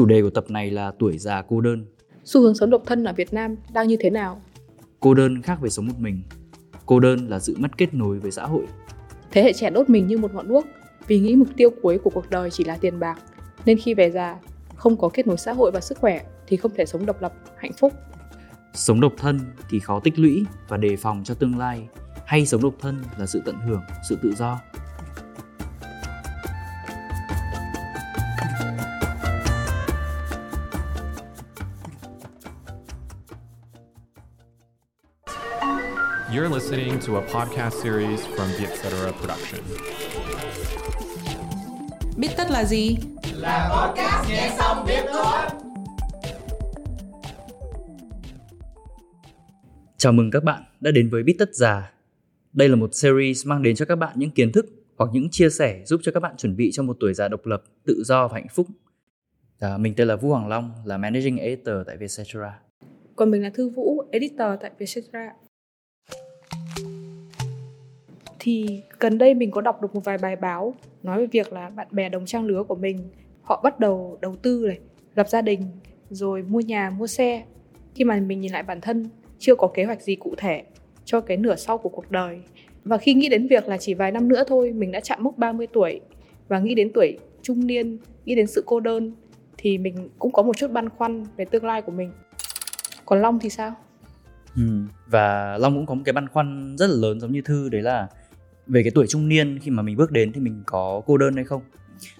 Chủ đề của tập này là tuổi già cô đơn. Xu hướng sống độc thân ở Việt Nam đang như thế nào? Cô đơn khác với sống một mình. Cô đơn là sự mất kết nối với xã hội. Thế hệ trẻ đốt mình như một ngọn đuốc vì nghĩ mục tiêu cuối của cuộc đời chỉ là tiền bạc. Nên khi về già, không có kết nối xã hội và sức khỏe thì không thể sống độc lập, hạnh phúc. Sống độc thân thì khó tích lũy và đề phòng cho tương lai. Hay sống độc thân là sự tận hưởng, sự tự do. You're listening to a podcast series from the Etc. Production. Biết tất là gì? Là podcast nghe xong biết thôi. Chào mừng các bạn đã đến với Biết tất già. Đây là một series mang đến cho các bạn những kiến thức hoặc những chia sẻ giúp cho các bạn chuẩn bị cho một tuổi già độc lập, tự do và hạnh phúc. À, mình tên là Vũ Hoàng Long, là Managing Editor tại Vietcetera. Còn mình là Thư Vũ, Editor tại Vietcetera. Thì gần đây mình có đọc được một vài bài báo nói về việc là bạn bè đồng trang lứa của mình họ bắt đầu đầu tư này, lập gia đình, rồi mua nhà, mua xe. Khi mà mình nhìn lại bản thân, chưa có kế hoạch gì cụ thể cho cái nửa sau của cuộc đời. Và khi nghĩ đến việc là chỉ vài năm nữa thôi mình đã chạm mốc 30 tuổi và nghĩ đến tuổi trung niên, nghĩ đến sự cô đơn thì mình cũng có một chút băn khoăn về tương lai của mình. Còn Long thì sao? Ừ. Và Long cũng có một cái băn khoăn rất là lớn giống như Thư đấy là về cái tuổi trung niên khi mà mình bước đến thì mình có cô đơn hay không?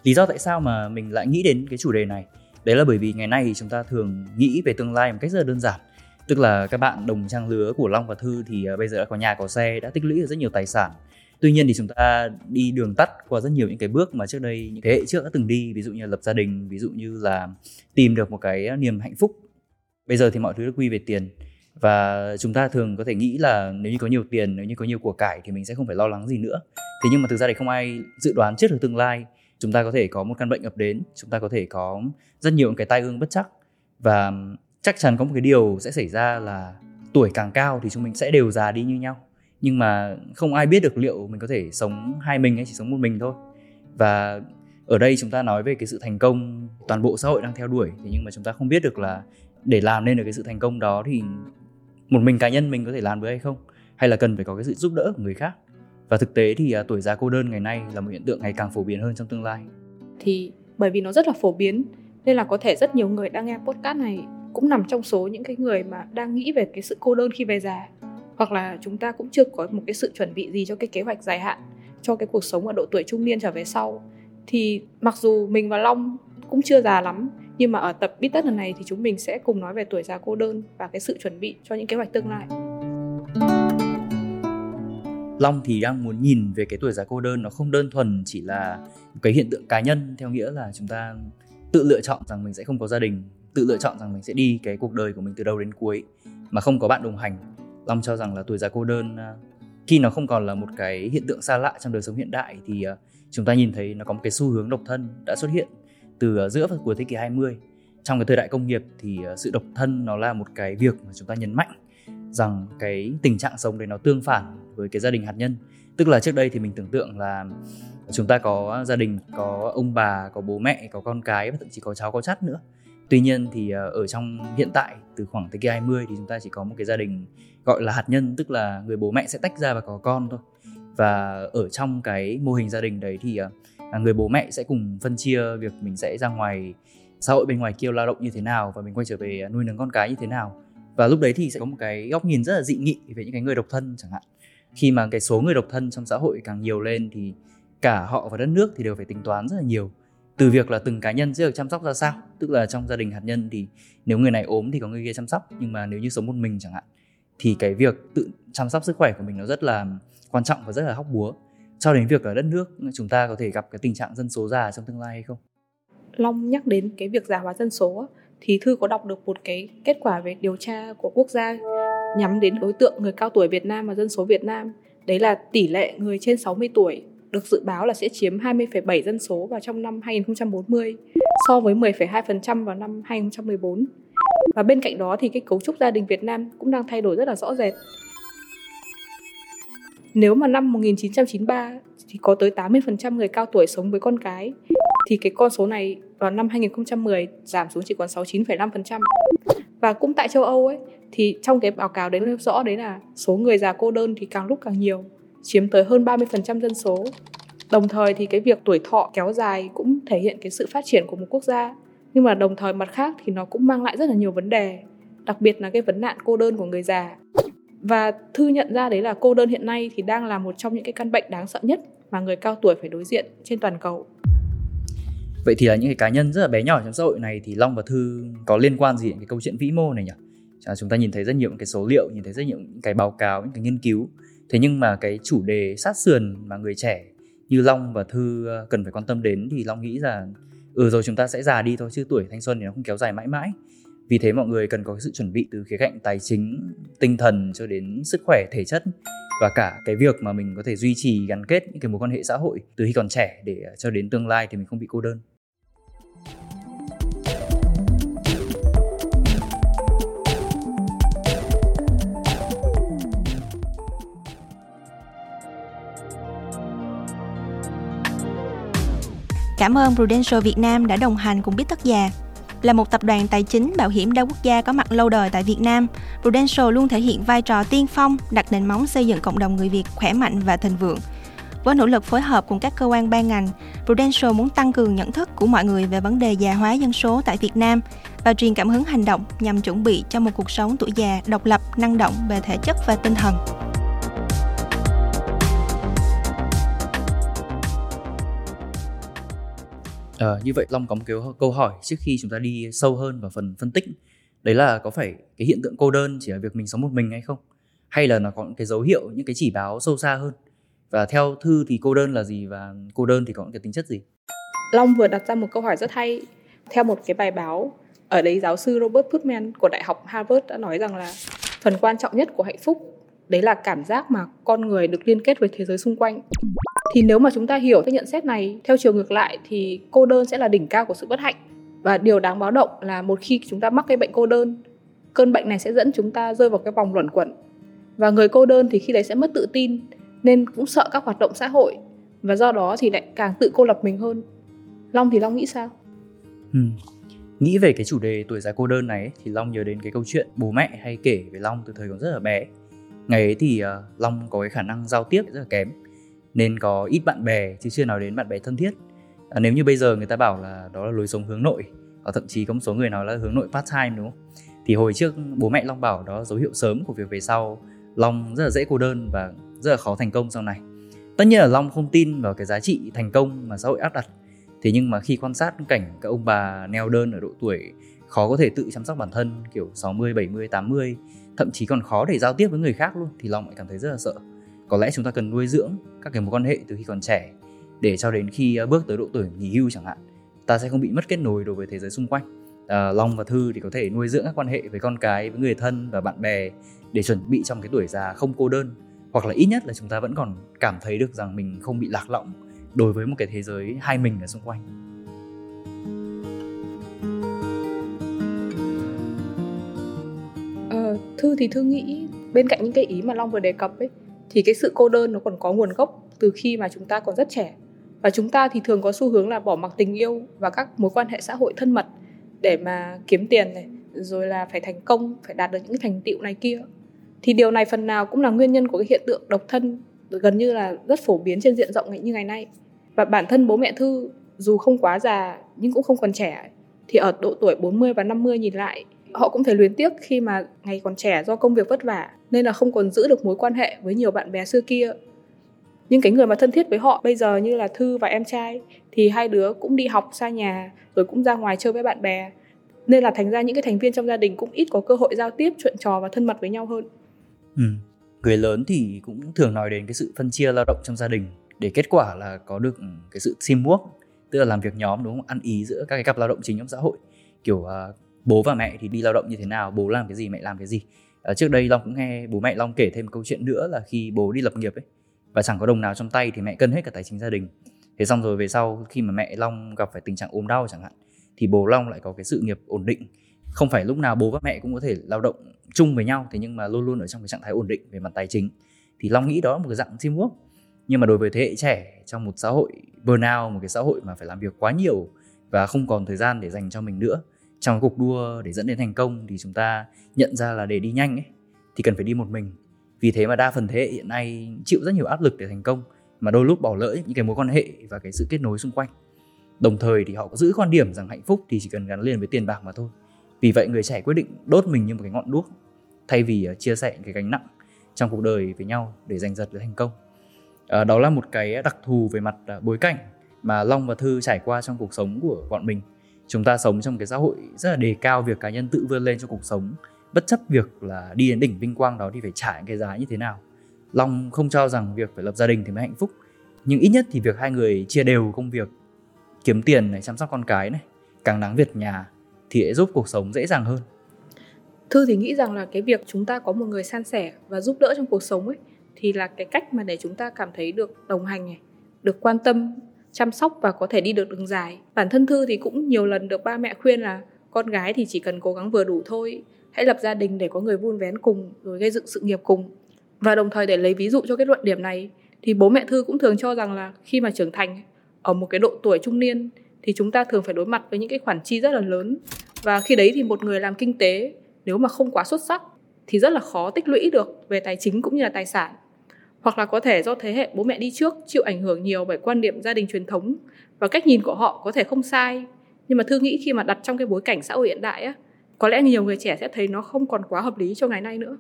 Lý do tại sao mà mình lại nghĩ đến cái chủ đề này? Đấy là bởi vì ngày nay thì chúng ta thường nghĩ về tương lai một cách rất là đơn giản. Tức là các bạn đồng trang lứa của long và thư thì à, bây giờ đã có nhà, có xe, đã tích lũy được rất nhiều tài sản. Tuy nhiên thì chúng ta đi đường tắt qua rất nhiều những cái bước mà trước đây những thế hệ trước đã từng đi, ví dụ như là lập gia đình, ví dụ như là tìm được một cái niềm hạnh phúc. Bây giờ thì mọi thứ đã quy về tiền và chúng ta thường có thể nghĩ là nếu như có nhiều tiền, nếu như có nhiều của cải thì mình sẽ không phải lo lắng gì nữa. Thế nhưng mà thực ra thì không ai dự đoán trước được tương lai. Chúng ta có thể có một căn bệnh ập đến, chúng ta có thể có rất nhiều cái tai ương bất chắc. Và chắc chắn có một cái điều sẽ xảy ra là tuổi càng cao thì chúng mình sẽ đều già đi như nhau. Nhưng mà không ai biết được liệu mình có thể sống hai mình hay chỉ sống một mình thôi. Và ở đây chúng ta nói về cái sự thành công toàn bộ xã hội đang theo đuổi. Thế nhưng mà chúng ta không biết được là để làm nên được cái sự thành công đó thì một mình cá nhân mình có thể làm được hay không? Hay là cần phải có cái sự giúp đỡ của người khác? Và thực tế thì uh, tuổi già cô đơn ngày nay là một hiện tượng ngày càng phổ biến hơn trong tương lai. Thì bởi vì nó rất là phổ biến nên là có thể rất nhiều người đang nghe podcast này cũng nằm trong số những cái người mà đang nghĩ về cái sự cô đơn khi về già. Hoặc là chúng ta cũng chưa có một cái sự chuẩn bị gì cho cái kế hoạch dài hạn cho cái cuộc sống ở độ tuổi trung niên trở về sau. Thì mặc dù mình và Long cũng chưa già lắm nhưng mà ở tập Biết Tất lần này thì chúng mình sẽ cùng nói về tuổi già cô đơn và cái sự chuẩn bị cho những kế hoạch tương lai. Long thì đang muốn nhìn về cái tuổi già cô đơn nó không đơn thuần chỉ là một cái hiện tượng cá nhân theo nghĩa là chúng ta tự lựa chọn rằng mình sẽ không có gia đình, tự lựa chọn rằng mình sẽ đi cái cuộc đời của mình từ đầu đến cuối mà không có bạn đồng hành. Long cho rằng là tuổi già cô đơn à, khi nó không còn là một cái hiện tượng xa lạ trong đời sống hiện đại thì à, chúng ta nhìn thấy nó có một cái xu hướng độc thân đã xuất hiện từ ờ, giữa và cuối thế kỷ 20 trong cái thời đại công nghiệp thì ờ, sự độc thân nó là một cái việc mà chúng ta nhấn mạnh rằng cái tình trạng sống đấy nó tương phản với cái gia đình hạt nhân. Tức là trước đây thì mình tưởng tượng là chúng ta có gia đình, có ông bà, có bố mẹ, có con cái và thậm chí có cháu, có chắt nữa. Tuy nhiên thì ờ, ở trong hiện tại từ khoảng thế kỷ 20 thì chúng ta chỉ có một cái gia đình gọi là hạt nhân, tức là người bố mẹ sẽ tách ra và có con thôi. Và ở trong cái mô hình gia đình đấy thì người bố mẹ sẽ cùng phân chia việc mình sẽ ra ngoài xã hội bên ngoài kia lao động như thế nào và mình quay trở về nuôi nấng con cái như thế nào. Và lúc đấy thì sẽ có một cái góc nhìn rất là dị nghị về những cái người độc thân chẳng hạn. Khi mà cái số người độc thân trong xã hội càng nhiều lên thì cả họ và đất nước thì đều phải tính toán rất là nhiều. Từ việc là từng cá nhân sẽ được chăm sóc ra sao, tức là trong gia đình hạt nhân thì nếu người này ốm thì có người kia chăm sóc, nhưng mà nếu như sống một mình chẳng hạn, thì cái việc tự chăm sóc sức khỏe của mình nó rất là quan trọng và rất là hóc búa cho đến việc ở đất nước chúng ta có thể gặp cái tình trạng dân số già trong tương lai hay không Long nhắc đến cái việc già hóa dân số thì Thư có đọc được một cái kết quả về điều tra của quốc gia nhắm đến đối tượng người cao tuổi Việt Nam và dân số Việt Nam. Đấy là tỷ lệ người trên 60 tuổi được dự báo là sẽ chiếm 20,7 dân số vào trong năm 2040 so với 10,2% vào năm 2014. Và bên cạnh đó thì cái cấu trúc gia đình Việt Nam cũng đang thay đổi rất là rõ rệt. Nếu mà năm 1993 thì có tới 80% người cao tuổi sống với con cái thì cái con số này vào năm 2010 giảm xuống chỉ còn 69,5%. Và cũng tại châu Âu ấy thì trong cái báo cáo đấy nêu rõ đấy là số người già cô đơn thì càng lúc càng nhiều, chiếm tới hơn 30% dân số. Đồng thời thì cái việc tuổi thọ kéo dài cũng thể hiện cái sự phát triển của một quốc gia. Nhưng mà đồng thời mặt khác thì nó cũng mang lại rất là nhiều vấn đề, đặc biệt là cái vấn nạn cô đơn của người già. Và Thư nhận ra đấy là cô đơn hiện nay thì đang là một trong những cái căn bệnh đáng sợ nhất mà người cao tuổi phải đối diện trên toàn cầu. Vậy thì là những cái cá nhân rất là bé nhỏ trong xã hội này thì Long và Thư có liên quan gì đến cái câu chuyện vĩ mô này nhỉ? À, chúng ta nhìn thấy rất nhiều những cái số liệu, nhìn thấy rất nhiều những cái báo cáo, những cái nghiên cứu. Thế nhưng mà cái chủ đề sát sườn mà người trẻ như Long và Thư ờ, cần phải quan tâm đến thì Long nghĩ là ừ rồi chúng ta sẽ già đi thôi chứ tuổi thanh xuân thì nó không kéo dài mãi mãi. Vì thế mọi người cần có sự chuẩn bị từ khía cạnh tài chính, tinh thần cho đến sức khỏe thể chất và cả cái việc mà mình có thể duy trì gắn kết những cái mối quan hệ xã hội từ khi còn trẻ để ờ, cho đến tương lai thì mình không bị cô đơn. Cảm ơn Prudential Việt Nam đã đồng hành cùng Biết Tất Già. Là một tập đoàn tài chính bảo hiểm đa quốc gia có mặt lâu đời tại Việt Nam, Prudential luôn thể hiện vai trò tiên phong, đặt nền móng xây dựng cộng đồng người Việt khỏe mạnh và thịnh vượng. Với nỗ lực phối hợp cùng các cơ quan ban ngành, Prudential muốn tăng cường nhận thức của mọi người về vấn đề già hóa dân số tại Việt Nam và truyền cảm hứng hành động nhằm chuẩn bị cho một cuộc sống tuổi già độc lập, năng động về thể chất và tinh thần. À, như vậy Long có một cái câu hỏi trước khi chúng ta đi sâu hơn vào phần phân tích. Đấy là có phải cái hiện tượng cô đơn chỉ là việc mình sống một mình hay không? Hay là nó có những cái dấu hiệu những cái chỉ báo sâu xa hơn? Và theo thư thì cô đơn là gì và cô đơn thì có những cái tính chất gì? Long vừa đặt ra một câu hỏi rất hay. Theo một cái bài báo ở đấy giáo sư Robert Putman của đại học Harvard đã nói rằng là phần quan trọng nhất của hạnh phúc đấy là cảm giác mà con người được liên kết với thế giới xung quanh thì nếu mà chúng ta hiểu cái nhận xét này theo chiều ngược lại thì cô đơn sẽ là đỉnh cao của sự bất hạnh. Và điều đáng báo động là một khi chúng ta mắc cái bệnh cô đơn cơn bệnh này sẽ dẫn chúng ta rơi vào cái vòng luẩn quẩn. Và người cô đơn thì khi đấy sẽ mất tự tin nên cũng sợ các hoạt động xã hội. Và do đó thì lại càng tự cô lập mình hơn. Long thì long nghĩ sao? Ừ. nghĩ về cái chủ đề tuổi già cô đơn này thì long nhớ đến cái câu chuyện bố mẹ hay kể về long từ thời còn rất là bé. Ngày ấy thì uh, long có cái khả năng giao tiếp rất là kém nên có ít bạn bè chứ chưa nói đến bạn bè thân thiết. À, nếu như bây giờ người ta bảo là đó là lối sống hướng nội hoặc thậm chí có một số người nói là hướng nội part time đúng không? Thì hồi trước bố mẹ long bảo đó là dấu hiệu sớm của việc về sau. Long rất là dễ cô đơn và rất là khó thành công sau này. Tất nhiên là long không tin vào cái giá trị thành công mà xã hội áp đặt. Thế nhưng mà khi quan sát cảnh các ông bà neo đơn ở độ tuổi khó có thể tự chăm sóc bản thân kiểu 60, 70, 80 thậm chí còn khó để giao tiếp với người khác luôn thì long lại cảm thấy rất là sợ có lẽ chúng ta cần nuôi dưỡng các cái mối quan hệ từ khi còn trẻ để cho đến khi ờ, bước tới độ tuổi nghỉ hưu chẳng hạn ta sẽ không bị mất kết nối đối với thế giới xung quanh. À, long và thư thì có thể nuôi dưỡng các quan hệ với con cái với người thân và bạn bè để chuẩn bị trong cái tuổi già không cô đơn. Hoặc là ít nhất là chúng ta vẫn còn cảm thấy được rằng mình không bị lạc lõng đối với một cái thế giới hai mình ở xung quanh. Ờ, thư thì thư nghĩ bên cạnh những cái ý mà long vừa đề cập ấy thì cái sự cô đơn nó còn có nguồn gốc từ khi mà chúng ta còn rất trẻ. Và chúng ta thì thường có xu hướng là bỏ mặc tình yêu và các mối quan hệ xã hội thân mật để mà kiếm tiền này, rồi là phải thành công, phải đạt được những cái thành tựu này kia. Thì điều này phần nào cũng là nguyên nhân của cái hiện tượng độc thân gần như là rất phổ biến trên diện rộng như ngày nay. Và bản thân bố mẹ thư, dù không quá già nhưng cũng không còn trẻ thì ở độ tuổi 40 và 50 nhìn lại họ cũng thấy luyến tiếc khi mà ngày còn trẻ do công việc vất vả nên là không còn giữ được mối quan hệ với nhiều bạn bè xưa kia. Nhưng cái người mà thân thiết với họ bây giờ như là thư và em trai thì hai đứa cũng đi học xa nhà rồi cũng ra ngoài chơi với bạn bè nên là thành ra những cái thành viên trong gia đình cũng ít có cơ hội giao tiếp chuyện trò và thân mật với nhau hơn. Ừ. người lớn thì cũng thường nói đến cái sự phân chia lao động trong gia đình để kết quả là có được cái sự teamwork tức là làm việc nhóm đúng không? Ăn ý giữa các cái cặp lao động chính trong xã hội. Kiểu uh, bố và mẹ thì đi lao động như thế nào bố làm cái gì mẹ làm cái gì. À, trước đây long cũng nghe bố mẹ long kể thêm câu chuyện nữa là khi bố đi lập nghiệp ấy và chẳng có đồng nào trong tay thì mẹ cân hết cả tài chính gia đình. Thế xong rồi về sau khi mà mẹ long gặp phải tình trạng ốm đau chẳng hạn thì bố long lại có cái sự nghiệp ổn định. Không phải lúc nào bố và mẹ cũng có thể lao động chung với nhau thế nhưng mà luôn luôn ở trong cái trạng thái ổn định về mặt tài chính. Thì long nghĩ đó là một cái dạng teamwork. Nhưng mà đối với thế hệ trẻ trong một xã hội burnout một cái xã hội mà phải làm việc quá nhiều và không còn thời gian để dành cho mình nữa trong cuộc đua để dẫn đến thành công thì chúng ta nhận ra là để đi nhanh ấy thì cần phải đi một mình. Vì thế mà đa phần thế hệ hiện nay chịu rất nhiều áp lực để thành công mà đôi lúc bỏ lỡ những cái mối quan hệ và cái sự kết nối xung quanh. Đồng thời thì họ có giữ quan điểm rằng hạnh phúc thì chỉ cần gắn liền với tiền bạc mà thôi. Vì vậy người trẻ quyết định đốt mình như một cái ngọn đuốc thay vì à, chia sẻ cái gánh nặng trong cuộc đời với nhau để giành giật được thành công. À, đó là một cái đặc thù về mặt à, bối cảnh mà long và thư trải qua trong cuộc sống của bọn mình chúng ta sống trong cái xã hội rất là đề cao việc cá nhân tự vươn lên trong cuộc sống. Bất chấp việc là đi đến đỉnh vinh quang đó thì phải trả những cái giá như thế nào. Long không cho rằng việc phải lập gia đình thì mới hạnh phúc. Nhưng ít nhất thì việc hai người chia đều công việc, kiếm tiền này, chăm sóc con cái này, càng đáng việc nhà thì sẽ giúp cuộc sống dễ dàng hơn. Thư thì nghĩ rằng là cái việc chúng ta có một người san sẻ và giúp đỡ trong cuộc sống ấy thì là cái cách mà để chúng ta cảm thấy được đồng hành này, được quan tâm chăm sóc và có thể đi được đường dài. Bản thân thư thì cũng nhiều lần được ba mẹ khuyên là con gái thì chỉ cần cố gắng vừa đủ thôi, hãy lập gia đình để có người vun vén cùng, rồi gây dựng sự nghiệp cùng. Và đồng thời để lấy ví dụ cho cái luận điểm này, thì bố mẹ thư cũng thường cho rằng là khi mà trưởng thành ở một cái độ tuổi trung niên, thì chúng ta thường phải đối mặt với những cái khoản chi rất là lớn. Và khi đấy thì một người làm kinh tế, nếu mà không quá xuất sắc, thì rất là khó tích lũy được về tài chính cũng như là tài sản hoặc là có thể do thế hệ bố mẹ đi trước chịu ảnh hưởng nhiều bởi quan điểm gia đình truyền thống và cách nhìn của họ có thể không sai. Nhưng mà thư nghĩ khi mà đặt trong cái bối cảnh xã hội hiện đại á, có lẽ nhiều người trẻ sẽ thấy nó không còn quá hợp lý cho ngày nay nữa.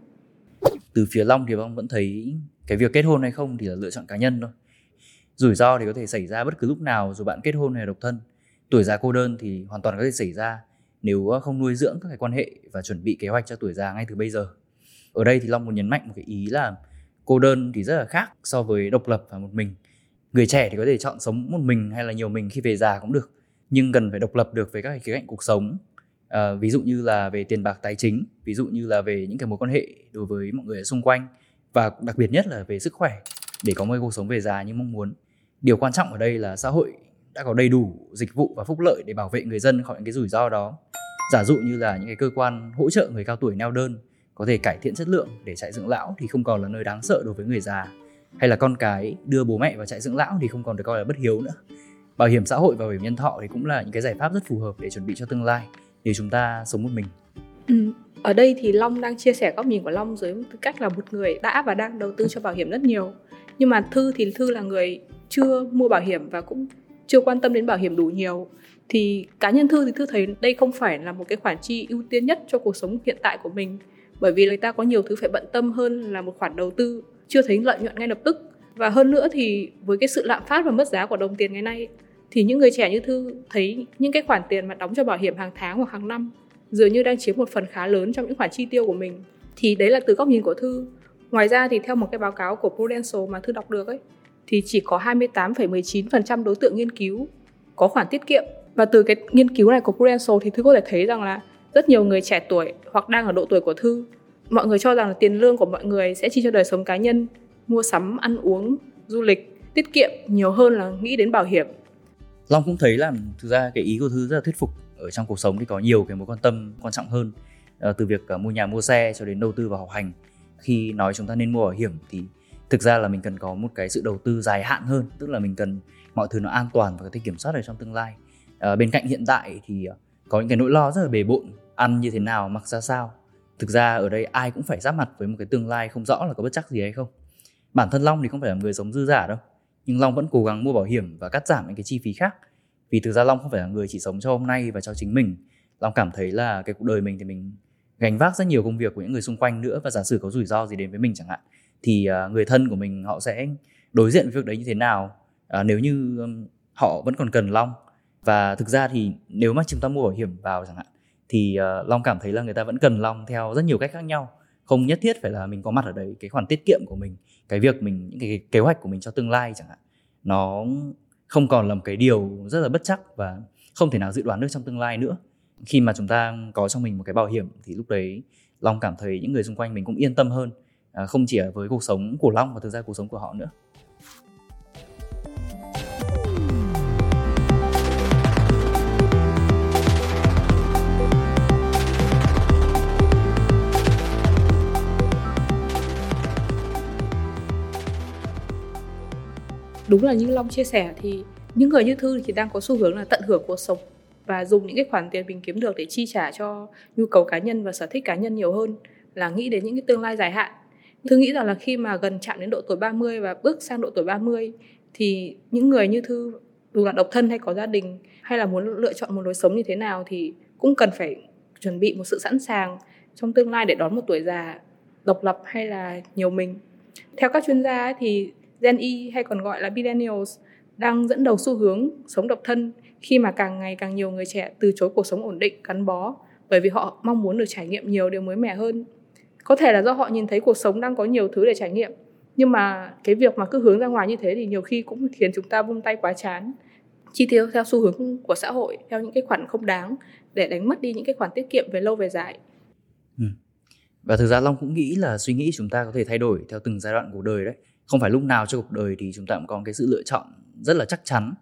Từ phía long thì ông vẫn thấy cái việc kết hôn hay không thì là lựa chọn cá nhân thôi. Rủi ro thì có thể xảy ra bất cứ lúc nào dù bạn kết hôn hay độc thân. Tuổi già cô đơn thì hoàn toàn có thể xảy ra nếu không nuôi dưỡng các cái quan hệ và chuẩn bị kế hoạch cho tuổi già ngay từ bây giờ. Ở đây thì long muốn nhấn mạnh một cái ý là cô đơn thì rất là khác so với độc lập và một mình. Người trẻ thì có thể chọn sống một mình hay là nhiều mình khi về già cũng được nhưng cần phải độc lập được về các cái khía cạnh cuộc sống. À, ví dụ như là về tiền bạc tài chính ví dụ như là về những cái mối quan hệ đối với mọi người ở xung quanh và đặc biệt nhất là về sức khỏe để có một cuộc sống về già như mong muốn. Điều quan trọng ở đây là xã hội đã có đầy đủ dịch vụ và phúc lợi để bảo vệ người dân khỏi những cái rủi ro đó. Giả dụ như là những cái cơ quan hỗ trợ người cao tuổi neo đơn có thể cải thiện chất lượng để trại dưỡng lão thì không còn là nơi đáng sợ đối với người già. Hay là con cái đưa bố mẹ vào trại dưỡng lão thì không còn được coi là bất hiếu nữa. Bảo hiểm xã hội và bảo hiểm nhân thọ thì cũng là những cái giải pháp rất phù hợp để chuẩn bị cho tương lai, nếu chúng ta sống một mình. Ừ. ở đây thì long đang chia sẻ góc nhìn của long dưới tư cách là một người đã và đang đầu tư cho bảo hiểm rất nhiều. Nhưng mà thư thì thư là người chưa mua bảo hiểm và cũng chưa quan tâm đến bảo hiểm đủ nhiều. Thì cá nhân thư thì thư thấy đây không phải là một cái khoản chi ưu tiên nhất cho cuộc sống hiện tại của mình bởi vì người ta có nhiều thứ phải bận tâm hơn là một khoản đầu tư chưa thấy lợi nhuận ngay lập tức. Và hơn nữa thì với cái sự lạm phát và mất giá của đồng tiền ngày nay thì những người trẻ như thư thấy những cái khoản tiền mà đóng cho bảo hiểm hàng tháng hoặc hàng năm dường như đang chiếm một phần khá lớn trong những khoản chi tiêu của mình. Thì đấy là từ góc nhìn của thư. Ngoài ra thì theo một cái báo cáo của Prudential mà thư đọc được ấy thì chỉ có 28,19% đối tượng nghiên cứu có khoản tiết kiệm. Và từ cái nghiên cứu này của Prudential thì thư có thể thấy rằng là rất nhiều người trẻ tuổi hoặc đang ở độ tuổi của thư mọi người cho rằng là tiền lương của mọi người sẽ chi cho đời sống cá nhân mua sắm ăn uống du lịch tiết kiệm nhiều hơn là nghĩ đến bảo hiểm. Long cũng thấy là thực ra cái ý của thư rất là thuyết phục. Ở trong cuộc sống thì có nhiều cái mối quan tâm quan trọng hơn ờ, từ việc ờ, mua nhà mua xe cho đến đầu tư vào học hành. Khi nói chúng ta nên mua bảo hiểm thì thực ra là mình cần có một cái sự đầu tư dài hạn hơn tức là mình cần mọi thứ nó an toàn và có thể kiểm soát được trong tương lai. À, bên cạnh hiện tại thì uh, có những cái nỗi lo rất là bề bộn, ăn như thế nào, mặc ra sao. Thực ra ở đây ai cũng phải giáp mặt với một cái tương lai không rõ là có bất chắc gì hay không. Bản thân long thì không phải là người sống dư giả đâu, nhưng long vẫn cố gắng mua bảo hiểm và cắt giảm những cái chi phí khác. Vì thực ra long không phải là người chỉ sống cho hôm nay và cho chính mình. Long cảm thấy là cái cuộc đời mình thì mình gánh vác rất nhiều công việc của những người xung quanh nữa và giả sử có rủi ro gì đến với mình chẳng hạn, thì à, người thân của mình họ sẽ đối diện với việc đấy như thế nào. À, nếu như họ vẫn còn cần long và thực ra thì nếu mà chúng ta mua bảo hiểm vào chẳng hạn thì uh, long cảm thấy là người ta vẫn cần long theo rất nhiều cách khác nhau. Không nhất thiết phải là mình có mặt ở đấy cái khoản tiết kiệm của mình cái việc mình những cái kế hoạch của mình cho tương lai chẳng hạn. Nó không còn là một cái điều rất là bất chắc và không thể nào dự đoán được trong tương lai nữa. Khi mà chúng ta có trong mình một cái bảo hiểm thì lúc đấy long cảm thấy những người xung quanh mình cũng yên tâm hơn à, không chỉ ở với cuộc sống của long mà thực ra cuộc sống của họ nữa. Đúng là như long chia sẻ thì những người như thư thì đang có xu hướng là tận hưởng cuộc sống và dùng những cái khoản tiền mình kiếm được để chi trả cho nhu cầu cá nhân và sở thích cá nhân nhiều hơn là nghĩ đến những cái tương lai dài hạn. Thư nghĩ rằng là khi mà gần chạm đến độ tuổi 30 và bước sang độ tuổi 30 thì những người như Thư, dù là độc thân hay có gia đình hay là muốn lựa chọn một lối sống như thế nào thì cũng cần phải chuẩn bị một sự sẵn sàng trong tương lai để đón một tuổi già độc lập hay là nhiều mình. Theo các chuyên gia thì Gen Y hay còn gọi là Millennials đang dẫn đầu xu hướng sống độc thân khi mà càng ngày càng nhiều người trẻ từ chối cuộc sống ổn định, gắn bó bởi vì họ mong muốn được trải nghiệm nhiều điều mới mẻ hơn. Có thể là do họ nhìn thấy cuộc sống đang có nhiều thứ để trải nghiệm, nhưng mà cái việc mà cứ hướng ra ngoài như thế thì nhiều khi cũng khiến chúng ta vung tay quá chán. Chi tiêu theo xu hướng của xã hội, theo những cái khoản không đáng để đánh mất đi những cái khoản tiết kiệm về lâu về dài. Ừ. và thực ra long cũng nghĩ là suy nghĩ chúng ta có thể thay đổi theo từng giai đoạn cuộc đời đấy không phải lúc nào cho cuộc đời thì chúng ta cũng có cái sự lựa chọn rất là chắc chắn.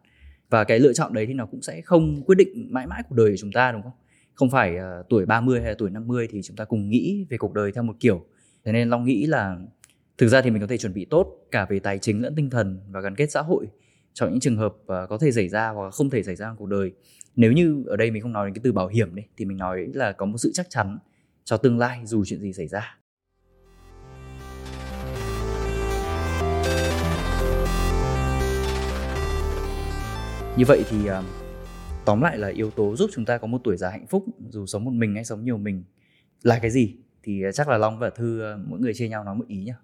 Và cái lựa chọn đấy thì nó cũng sẽ không quyết định mãi mãi cuộc đời của chúng ta đúng không? Không phải uh, tuổi 30 hay là tuổi 50 thì chúng ta cùng nghĩ về cuộc đời theo một kiểu. Thế nên long nghĩ là thực ra thì mình có thể chuẩn bị tốt cả về tài chính lẫn tinh thần và gắn kết xã hội cho những trường hợp uh, có thể xảy ra hoặc không thể xảy ra trong cuộc đời. Nếu như ở đây mình không nói đến cái từ bảo hiểm đấy thì mình nói là có một sự chắc chắn cho tương lai dù chuyện gì xảy ra. Như vậy thì uh, tóm lại là yếu tố giúp chúng ta có một tuổi già hạnh phúc dù sống một mình hay sống nhiều mình là cái gì thì ờ, chắc là long và thư uh, mỗi người chia nhau nói một ý nhá.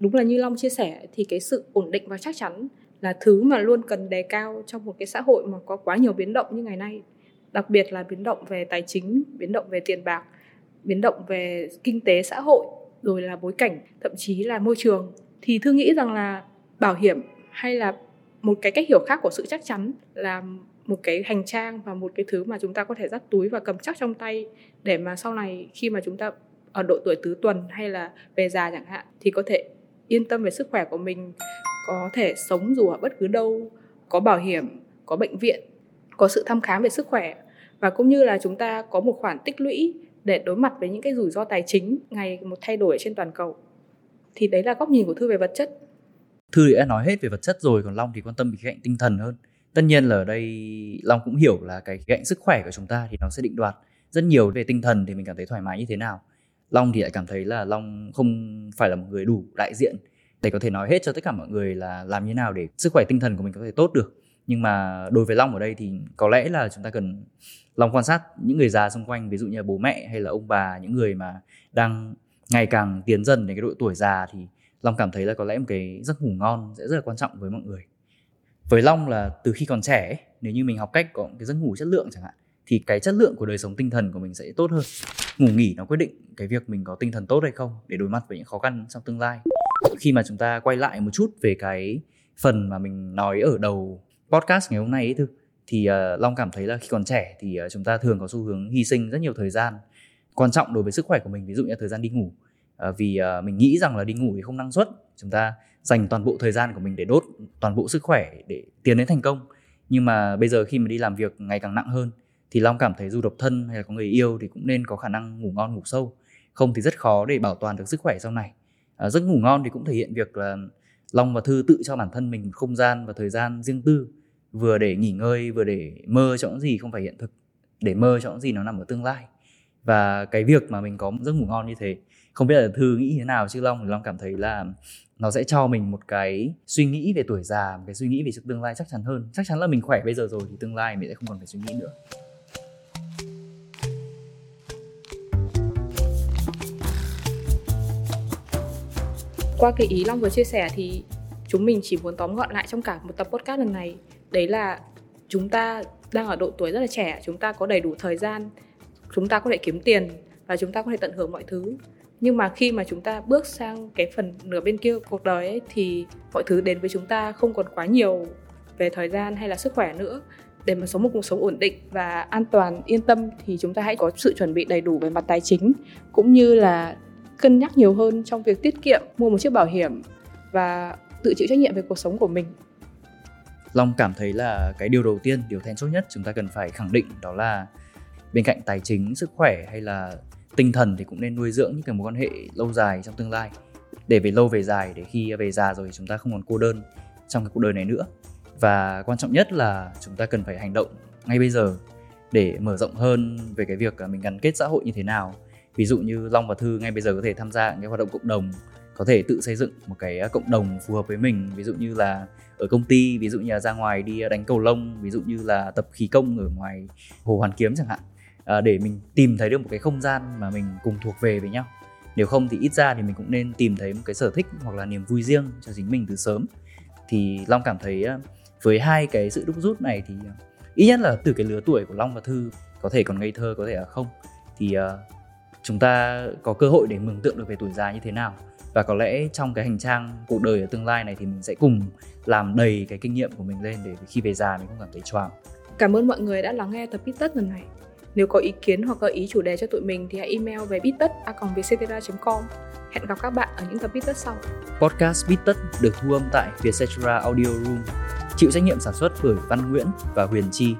Đúng là như long chia sẻ thì cái sự ổn định và chắc chắn là thứ mà luôn cần đề cao trong một cái xã hội mà có quá nhiều biến động như ngày nay. Đặc biệt là biến động về tài chính biến động về tiền bạc biến động về kinh tế xã hội rồi là bối cảnh thậm chí là môi trường. Thì thư nghĩ rằng là bảo hiểm hay là một cái cách hiểu khác của sự chắc chắn là một cái hành trang và một cái thứ mà chúng ta có thể dắt túi và cầm chắc trong tay để mà sau này khi mà chúng ta ở độ tuổi tứ tuần hay là về già chẳng hạn thì có thể yên tâm về sức khỏe của mình, có thể sống dù ở bất cứ đâu, có bảo hiểm, có bệnh viện, có sự thăm khám về sức khỏe. Và cũng như là chúng ta có một khoản tích lũy để đối mặt với những cái rủi ro tài chính ngày một thay đổi trên toàn cầu. Thì đấy là góc nhìn của thư về vật chất thư đã nói hết về vật chất rồi, còn long thì quan tâm về khía cạnh tinh thần hơn. Tất nhiên là ở đây long cũng hiểu là cái khía cạnh sức khỏe của chúng ta thì nó sẽ định đoạt rất nhiều về tinh thần thì mình cảm thấy thoải mái như thế nào. Long thì lại cảm thấy là long không phải là một người đủ đại diện để có thể nói hết cho tất cả mọi người là làm như nào để sức khỏe tinh thần của mình có thể tốt được. Nhưng mà đối với long ở đây thì có lẽ là chúng ta cần long quan sát những người già xung quanh, ví dụ như là bố mẹ hay là ông bà, những người mà đang ngày càng tiến dần đến cái độ tuổi già thì long cảm thấy là có lẽ một cái giấc ngủ ngon sẽ rất là quan trọng với mọi người. Với long là từ khi còn trẻ nếu như mình học cách có cái giấc ngủ chất lượng chẳng hạn thì cái chất lượng của đời sống tinh thần của mình sẽ tốt hơn. Ngủ nghỉ nó quyết định cái việc mình có tinh thần tốt hay không để đối mặt với những khó khăn trong tương lai. Khi mà chúng ta quay lại một chút về cái phần mà mình nói ở đầu podcast ngày hôm nay ấy thư thì uh, long cảm thấy là khi còn trẻ thì uh, chúng ta thường có xu hướng hy sinh rất nhiều thời gian quan trọng đối với sức khỏe của mình. Ví dụ như thời gian đi ngủ. Ờ, vì ờ, mình nghĩ rằng là đi ngủ thì không năng suất. Chúng ta dành toàn bộ thời gian của mình để đốt toàn bộ sức khỏe để tiến đến thành công. Nhưng mà bây giờ khi mà đi làm việc ngày càng nặng hơn thì long cảm thấy dù độc thân hay là có người yêu thì cũng nên có khả năng ngủ ngon ngủ sâu. Không thì rất khó để bảo toàn được sức khỏe sau này. À, giấc ngủ ngon thì cũng thể hiện việc là long và thư tự cho bản thân mình không gian và thời gian riêng tư vừa để nghỉ ngơi vừa để mơ cho những gì không phải hiện thực để mơ cho những gì nó nằm ở tương lai. Và cái việc mà mình có giấc ngủ ngon như thế không biết là thư nghĩ thế nào chứ long thì long cảm thấy là nó sẽ cho mình một cái suy nghĩ về tuổi già, một cái suy nghĩ về sự tương lai chắc chắn hơn. Chắc chắn là mình khỏe bây giờ rồi thì tương lai mình sẽ không còn phải suy nghĩ nữa. Qua cái ý long vừa chia sẻ thì chúng mình chỉ muốn tóm gọn lại trong cả một tập podcast lần này. Đấy là chúng ta đang ở độ tuổi rất là trẻ, chúng ta có đầy đủ thời gian, chúng ta có thể kiếm tiền và chúng ta có thể tận hưởng mọi thứ nhưng mà khi mà chúng ta bước sang cái phần nửa bên kia cuộc đời ấy, thì mọi thứ đến với chúng ta không còn quá nhiều về thời gian hay là sức khỏe nữa. Để mà sống một cuộc sống ổn định và an toàn yên tâm thì chúng ta hãy có sự chuẩn bị đầy đủ về mặt tài chính cũng như là cân nhắc nhiều hơn trong việc tiết kiệm mua một chiếc bảo hiểm và tự chịu trách nhiệm về cuộc sống của mình. Long cảm thấy là cái điều đầu tiên điều then chốt nhất chúng ta cần phải khẳng định đó là bên cạnh tài chính sức khỏe hay là tinh thần thì cũng nên nuôi dưỡng những cái mối quan hệ lâu dài trong tương lai. Để về lâu về dài, để khi về già rồi chúng ta không còn cô đơn trong cái cuộc đời này nữa. Và quan trọng nhất là chúng ta cần phải hành động ngay bây giờ để mở rộng hơn về cái việc mình gắn kết xã hội như thế nào. Ví dụ như long và thư ngay bây giờ có thể tham gia những cái hoạt động cộng đồng, có thể tự xây dựng một cái cộng đồng phù hợp với mình. Ví dụ như là ở công ty, ví dụ như là ra ngoài đi đánh cầu lông, ví dụ như là tập khí công ở ngoài hồ hoàn kiếm chẳng hạn à, để mình tìm thấy được một cái không gian mà mình cùng thuộc về với nhau. Nếu không thì ít ra thì mình cũng nên tìm thấy một cái sở thích hoặc là niềm vui riêng cho chính mình từ sớm. Thì long cảm thấy ờ, với hai cái sự đúc rút này thì ờ, ít nhất là từ cái lứa tuổi của long và thư có thể còn ngây thơ có thể là không. Thì uh, chúng ta có cơ hội để mường tượng được về tuổi già như thế nào. Và có lẽ trong cái hành trang cuộc đời ở tương lai này thì mình sẽ cùng làm đầy cái kinh nghiệm của mình lên để khi về già mình không cảm thấy choáng. Cảm ơn mọi người đã lắng nghe tập Bittert lần này nếu có ý kiến hoặc gợi ý chủ đề cho tụi mình thì hãy email về bittert.com Hẹn gặp các bạn ở những tập Bittert sau. Podcast Bittert được thu âm tại Vietcetera Audio Room, chịu trách nhiệm sản xuất bởi Văn Nguyễn và Huyền Chi.